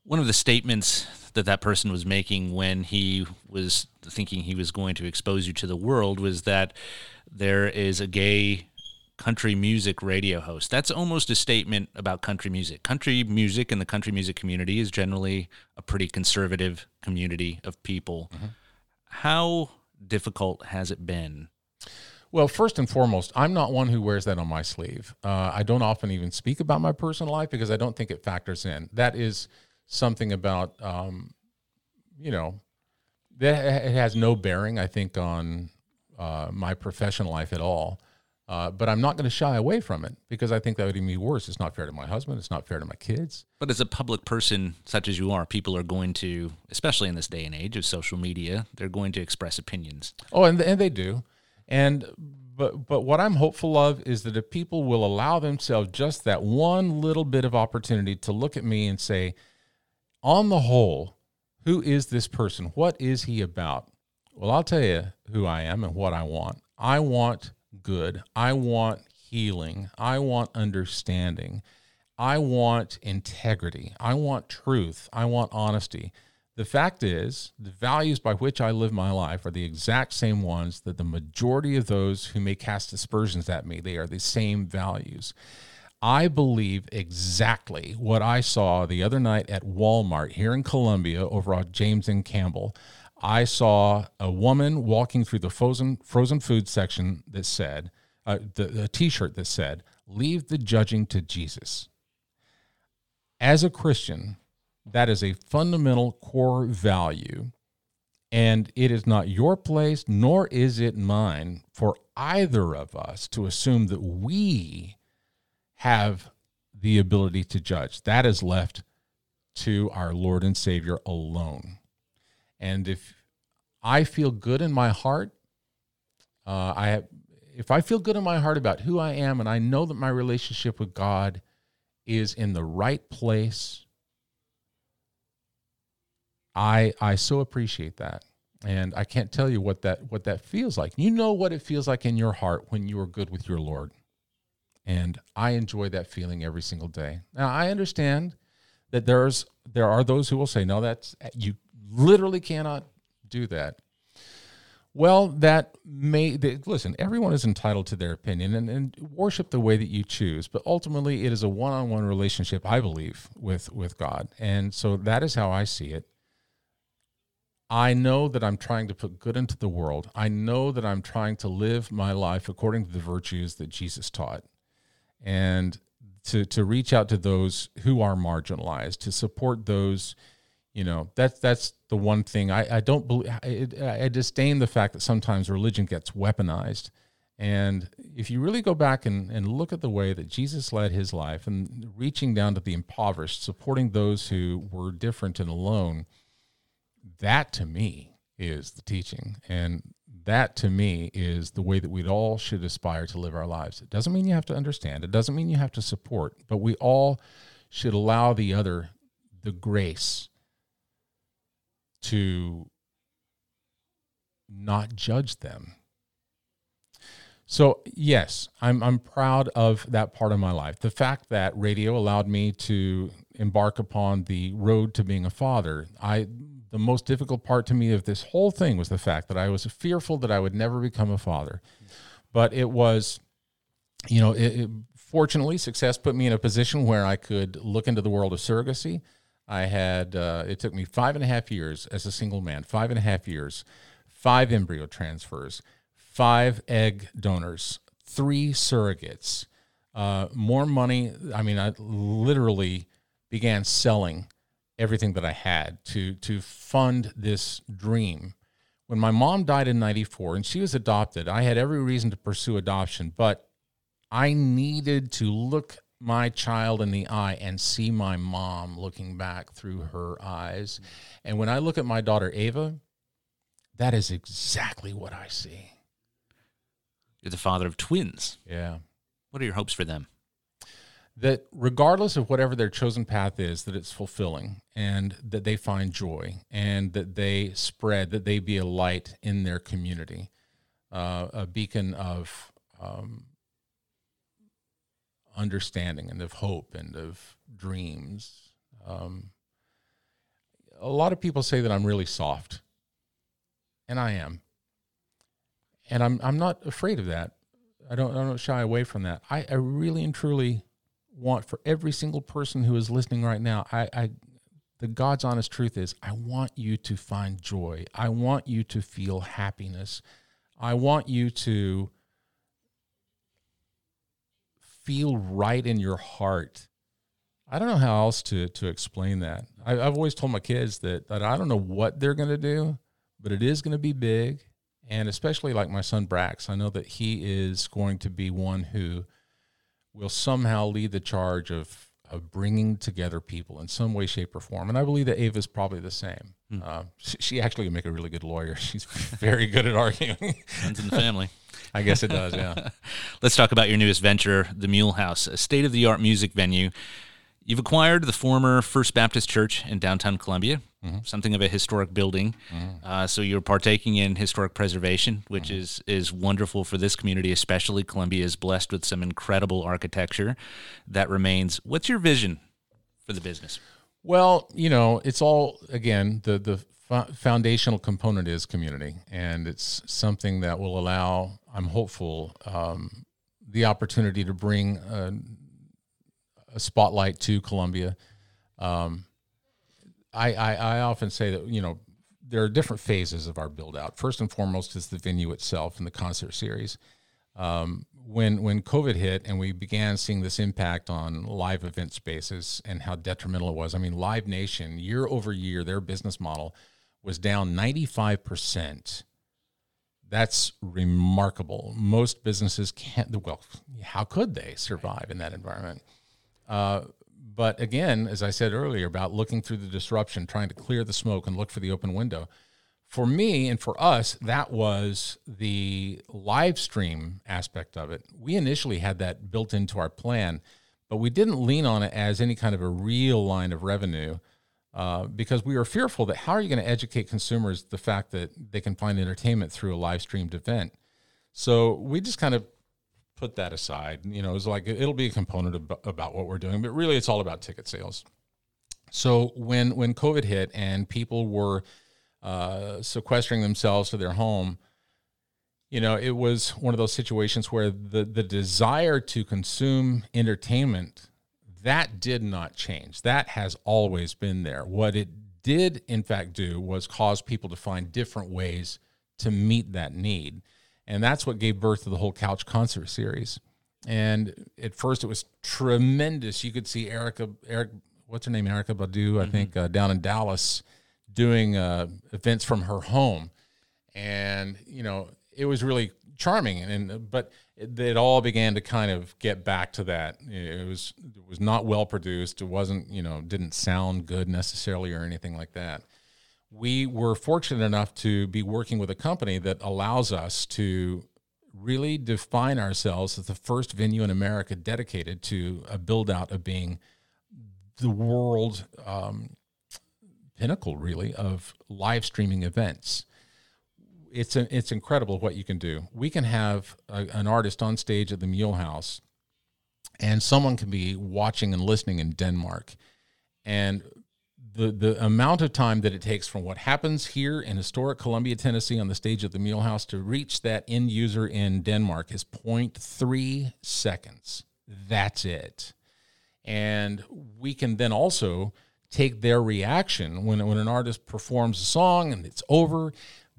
S1: One of the statements that that person was making when he was thinking he was going to expose you to the world was that there is a gay country music radio host. That's almost a statement about country music. Country music and the country music community is generally a pretty conservative community of people. Mm-hmm. How difficult has it been?
S2: Well, first and foremost, I'm not one who wears that on my sleeve. Uh, I don't often even speak about my personal life because I don't think it factors in. That is something about, um, you know, that it has no bearing, I think, on uh, my professional life at all. Uh, but I'm not going to shy away from it because I think that would even be worse. It's not fair to my husband. It's not fair to my kids.
S1: But as a public person, such as you are, people are going to, especially in this day and age of social media, they're going to express opinions.
S2: Oh, and and they do, and but but what I'm hopeful of is that if people will allow themselves just that one little bit of opportunity to look at me and say, on the whole, Who is this person? What is he about? Well, I'll tell you who I am and what I want. I want good. I want healing. I want understanding. I want integrity. I want truth. I want honesty. The fact is, the values by which I live my life are the exact same ones that the majority of those who may cast aspersions at me, they are the same values. I believe exactly what I saw the other night at Walmart here in Columbia over on James and Campbell. I saw a woman walking through the frozen frozen food section that said, uh, the, a T-shirt that said, "Leave the judging to Jesus." As a Christian, that is a fundamental core value, and it is not your place nor is it mine for either of us to assume that we have the ability to judge. That is left to our Lord and Savior alone. And if I feel good in my heart, uh, I have, if I feel good in my heart about who I am, and I know that my relationship with God is in the right place, I I so appreciate that, and I can't tell you what that what that feels like. You know what it feels like in your heart when you are good with your Lord, and I enjoy that feeling every single day. Now I understand that there's there are those who will say, no, that's you literally cannot do that. Well, that may listen. Everyone is entitled to their opinion and, and worship the way that you choose. But ultimately, it is a one-on-one relationship, I believe, with with God, and so that is how I see it. I know that I'm trying to put good into the world. I know that I'm trying to live my life according to the virtues that Jesus taught, and to to reach out to those who are marginalized, to support those you know that's that's the one thing. I, I don't believe I, I disdain the fact that sometimes religion gets weaponized. And if you really go back and, and look at the way that jesus led his life and reaching down to the impoverished supporting those who were different and alone that to me is the teaching. And that to me is the way that we all should aspire to live our lives it doesn't mean you have to understand it doesn't mean you have to support but we all should allow the other the grace to not judge them. So, yes, I'm, I'm proud of that part of my life. The fact that radio allowed me to embark upon the road to being a father. I the most difficult part to me of this whole thing was the fact that I was fearful that I would never become a father. But it was, you know, it, it, fortunately, success put me in a position where I could look into the world of surrogacy. I had, uh, it took me five and a half years as a single man, five and a half years, five embryo transfers, five egg donors, three surrogates, uh, more money. I mean, I literally began selling everything that I had to, to fund this dream. When my mom died in 94 and she was adopted, I had every reason to pursue adoption, but I needed to look my child in the eye and see my mom looking back through her eyes. And when I look at my daughter Ava, that is exactly what I see.
S1: You're the father of twins.
S2: Yeah.
S1: What are your hopes for them?
S2: That regardless of whatever their chosen path is, that it's fulfilling and that they find joy and that they spread, that they be a light in their community, uh, a beacon of um, understanding and of hope and of dreams. Um, a lot of people say that I'm really soft, and I am. And I'm I'm not afraid of that. I don't I don't shy away from that. I, I really and truly want for every single person who is listening right now, I, I the God's honest truth is I want you to find joy. I want you to feel happiness. I want you to feel right in your heart. I don't know how else to to explain that. I, have always told my kids that that I don't know what they're going to do, but it is going to be big, and especially like my son Brax, I know that he is going to be one who will somehow lead the charge of of bringing together people in some way, shape, or form. And I believe that Ava is probably the same. Hmm. Uh, she, she, actually can make a really good lawyer. She's very good at arguing.
S1: Runs in the family.
S2: I guess it does, yeah.
S1: Let's talk about your newest venture, the Mule House, a state of the art music venue. You've acquired the former First Baptist Church in downtown Columbia, mm-hmm. something of a historic building. Mm-hmm. Uh, so you're partaking in historic preservation, which mm-hmm. is is wonderful for this community, especially Columbia is blessed with some incredible architecture that remains. What's your vision for the business?
S2: Well, you know, it's all again the the foundational component is community, and it's something that will allow. I'm hopeful um, the opportunity to bring a, a spotlight to Columbia. Um, I, I, I often say that you know there are different phases of our build out. First and foremost is the venue itself and the concert series. Um, when when COVID hit and we began seeing this impact on live event spaces and how detrimental it was. I mean, Live Nation year over year, their business model was down 95 percent that's remarkable. Most businesses can't. Well, how could they survive in that environment? Uh, but again, as I said earlier about looking through the disruption, trying to clear the smoke and look for the open window. For me and for us, that was the live stream aspect of it. We initially had that built into our plan, but we didn't lean on it as any kind of a real line of revenue uh, because we were fearful that how are you going to educate consumers the fact that they can find entertainment through a live streamed event? So we just kind of put that aside. You know, it's like it'll be a component of, about what we're doing, but really it's all about ticket sales. So when when COVID hit and people were uh, sequestering themselves to their home, you know, it was one of those situations where the the desire to consume entertainment that did not change. That has always been there. What it did, in fact, do was cause people to find different ways to meet that need. And that's what gave birth to the whole Couch Concert series. And at first, it was tremendous. You could see Erica, Eric, what's her name? Erykah Badu, I mm-hmm. think, uh, down in Dallas, doing uh, events from her home. And, you know, it was really charming. And, and but it, it, all began to kind of get back to that. It was it was not well produced. It wasn't you know didn't sound good necessarily or anything like that. We were fortunate enough to be working with a company that allows us to really define ourselves as the first venue in America dedicated to a build out of being the world um, pinnacle, really, of live streaming events it's a, it's incredible what you can do. We can have a, an artist on stage at the Mule House, and someone can be watching and listening in Denmark, and the the amount of time that it takes from what happens here in historic Columbia, Tennessee, on the stage of the Mule House to reach that end user in Denmark is 0.3 seconds. That's it, and we can then also take their reaction when when an artist performs a song and it's over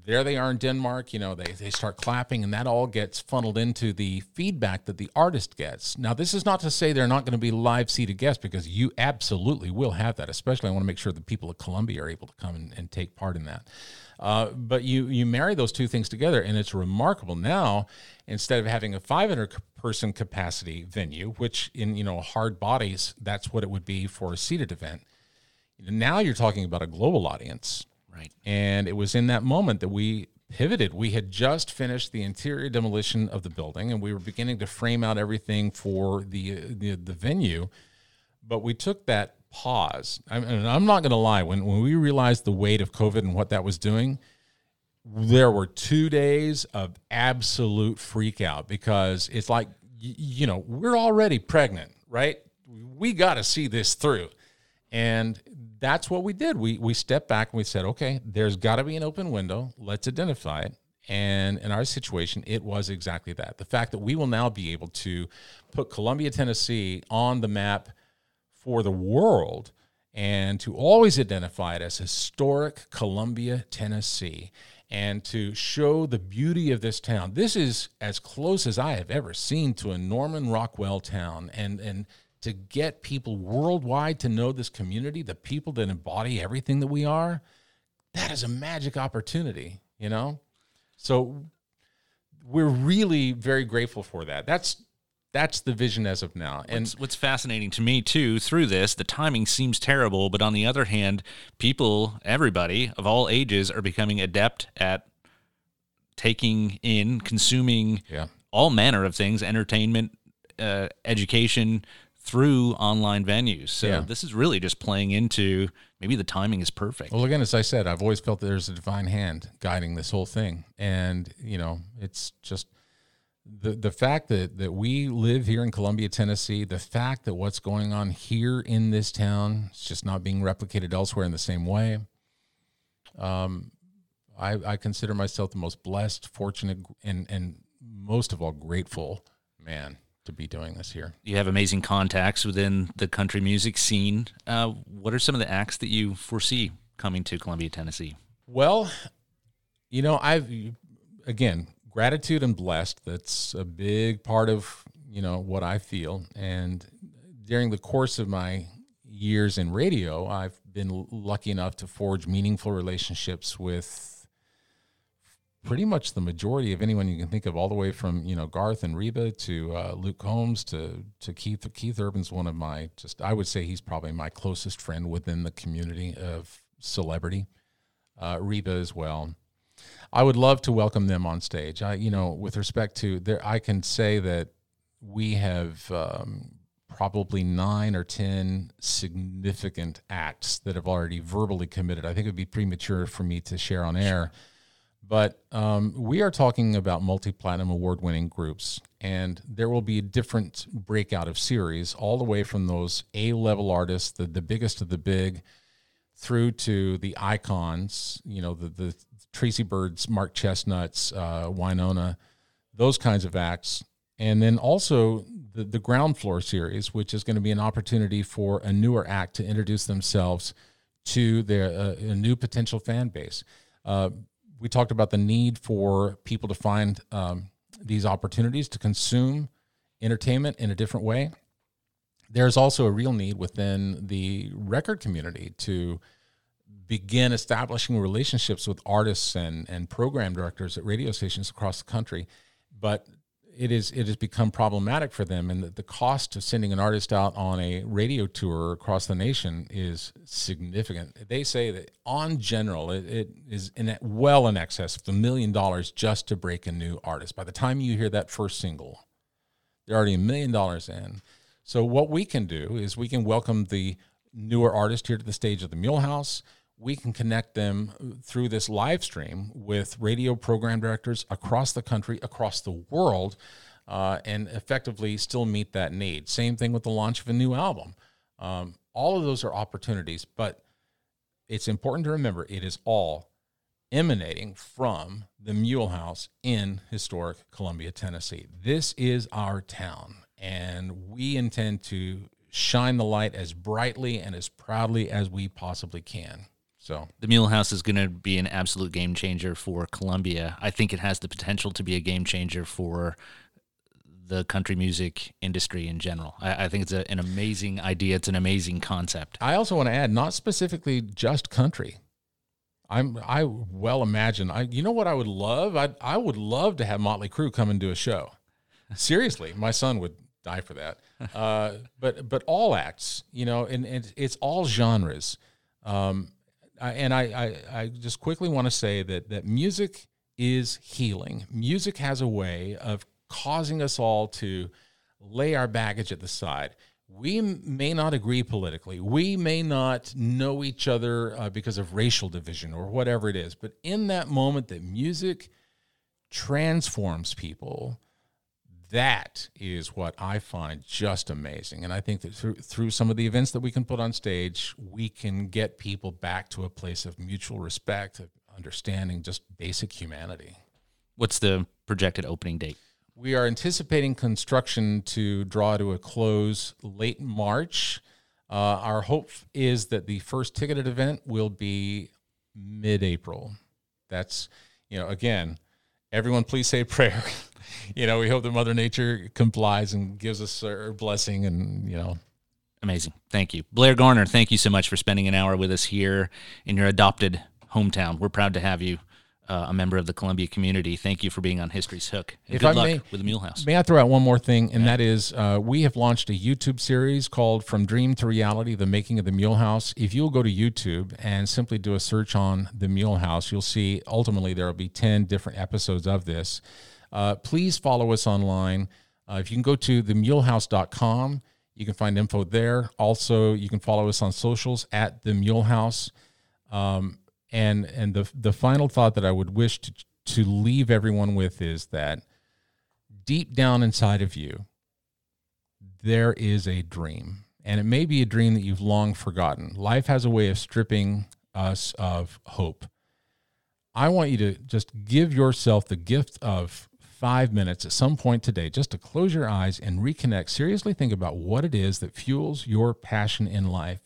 S2: there they are in Denmark. You know, they, they start clapping, and that all gets funneled into the feedback that the artist gets. Now, this is not to say they're not going to be live seated guests because you absolutely will have that. Especially, I want to make sure the people of Columbia are able to come and, and take part in that. Uh, but you you marry those two things together, and it's remarkable. Now, instead of having a 500 person capacity venue, which in you know hard bodies, that's what it would be for a seated event. Now you're talking about a global audience
S1: Right.
S2: And it was in that moment that we pivoted. We had just finished the interior demolition of the building, and we were beginning to frame out everything for the the, the venue. But we took that pause. I and I'm not going to lie. When when we realized the weight of COVID and what that was doing, there were two days of absolute freak out because it's like you know we're already pregnant, right? We got to see this through. And that's what we did. We we stepped back and we said, okay, there's got to be an open window. Let's identify it. And in our situation, it was exactly that. The fact that we will now be able to put Columbia, Tennessee on the map for the world and to always identify it as historic Columbia, Tennessee, and to show the beauty of this town. This is as close as I have ever seen to a Norman Rockwell town. And, and to get people worldwide to know this community, the people that embody everything that we are, that is a magic opportunity, you know? So we're really very grateful for that. That's that's the vision as of now.
S1: And what's, what's, fascinating to me too through this, the timing seems terrible, but on the other hand, people, everybody of all ages are becoming adept at taking in, consuming
S2: yeah.
S1: all manner of things, entertainment, uh, education, through online venues. So
S2: Yeah.
S1: this is really just playing into maybe the timing is perfect.
S2: Well, again, as I said, I've always felt that there's a divine hand guiding this whole thing, and you know, it's just the the fact that that we live here in Columbia, Tennessee, the fact that what's going on here in this town is just not being replicated elsewhere in the same way. Um, I, I consider myself the most blessed, fortunate, and and most of all grateful man to be doing this here.
S1: You have amazing contacts within the country music scene. Uh, what are some of the acts that you foresee coming to Columbia, Tennessee?
S2: Well, you know, I've again gratitude and blessed. That's a big part of you know what I feel. And during the course of my years in radio, I've been lucky enough to forge meaningful relationships with pretty much the majority of anyone you can think of, all the way from you know Garth and Reba to uh, Luke Combs to to Keith. Keith Urban's one of my just I would say he's probably my closest friend within the community of celebrity. Uh, Reba as well. I would love to welcome them on stage. I, you know, with respect to there, I can say that we have um, probably nine or ten significant acts that have already verbally committed. I think it would be premature for me to share on air, but um, we are talking about multi-platinum award-winning groups, and there will be a different breakout of series, all the way from those A-level artists, the the biggest of the big, through to the icons, you know, the, the Tracy Byrds, Mark Chesnutts, uh, Wynonna, those kinds of acts. And then also the, the ground floor series, which is going to be an opportunity for a newer act to introduce themselves to their uh, a new potential fan base. Uh, we talked about the need for people to find um, these opportunities to consume entertainment in a different way there's also a real need within the record community to begin establishing relationships with artists and, and program directors at radio stations across the country. But it is it has become problematic for them, and the, the cost of sending an artist out on a radio tour across the nation is significant. They say that on general, it, it is in well in excess of a million dollars just to break a new artist. By the time you hear that first single, they're already a million dollars in. So what we can do is we can welcome the newer artist here to the stage of the Mule House. We can connect them through this live stream with radio program directors across the country, across the world, uh, and effectively still meet that need. Same thing with the launch of a new album. Um, all of those are opportunities, but it's important to remember it is all emanating from the Mule House in historic Columbia, Tennessee. This is our town, and we intend to shine the light as brightly and as proudly as we possibly can. So,
S1: The Mule House is going to be an absolute game changer for Columbia. I think it has the potential to be a game changer for the country music industry in general. I, I think it's a, an amazing idea. It's an amazing concept.
S2: I also want to add not specifically just country. I'm I well imagine I you know what I would love I I would love to have Motley Crue come and do a show. Seriously, my son would die for that. Uh, but but all acts, you know, and, and it's all genres. Um, and I, I I just quickly want to say that that music is healing. Music has a way of causing us all to lay our baggage at the side. We may not agree politically. We may not know each other uh, because of racial division or whatever it is. But in that moment that music transforms people, that is what I find just amazing. And I think that through, through some of the events that we can put on stage, we can get people back to a place of mutual respect, of understanding just basic humanity.
S1: What's the projected opening date?
S2: We are anticipating construction to draw to a close late March. Uh, our hope is that the first ticketed event will be mid April. That's, you know, again, everyone please say prayer. you know, we hope that Mother Nature complies and gives us her blessing and, you know,
S1: Amazing. Thank you. Blair Garner, thank you so much for spending an hour with us here in your adopted hometown. We're proud to have you, uh, a member of the Columbia community. Thank you for being on History's Hook. And
S2: If
S1: good
S2: I
S1: luck
S2: may-
S1: with the Mule House.
S2: May I throw out one more thing? And that is, uh, we have launched a YouTube series called From Dream to Reality The Making of the Mule House. If you'll go to YouTube and simply do a search on the Mule House, you'll see ultimately there will be 10 different episodes of this. Uh, please follow us online. Uh, if you can go to themulehouse.com, You can find info there. Also, you can follow us on socials at the Mule House. Um, and and the the final thought that I would wish to to leave everyone with is that deep down inside of you, there is a dream, and it may be a dream that you've long forgotten. Life has a way of stripping us of hope. I want you to just give yourself the gift of five minutes at some point today just to close your eyes and reconnect. Seriously think about what it is that fuels your passion in life.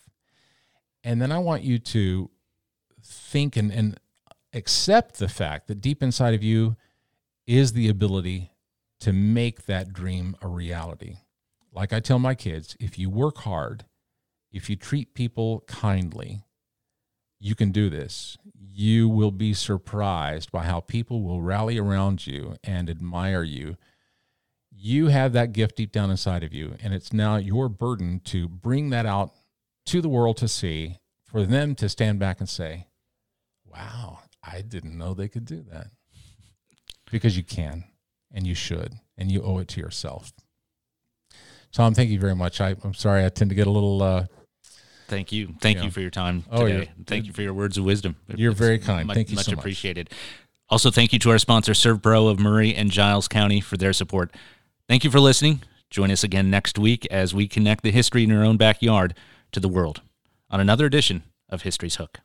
S2: And then I want you to think and, and accept the fact that deep inside of you is the ability to make that dream a reality. Like I tell my kids, if you work hard, if you treat people kindly, you can do this. You will be surprised by how people will rally around you and admire you. You have that gift deep down inside of you, and it's now your burden to bring that out to the world to see, for them to stand back and say, Wow, I didn't know they could do that. Because you can, and you should, and you owe it to yourself. Tom, thank you very much. I, am sorry I tend to get a little uh,
S1: Thank you. Thank yeah. you for your time
S2: oh,
S1: today. Thank you for your words of wisdom.
S2: You're it's very kind. Much, thank you
S1: much
S2: so
S1: much. appreciated. Also, thank you to our sponsor, ServPro of Maury and Giles County, for their support. Thank you for listening. Join us again next week as we connect the history in your own backyard to the world on another edition of History's Hook.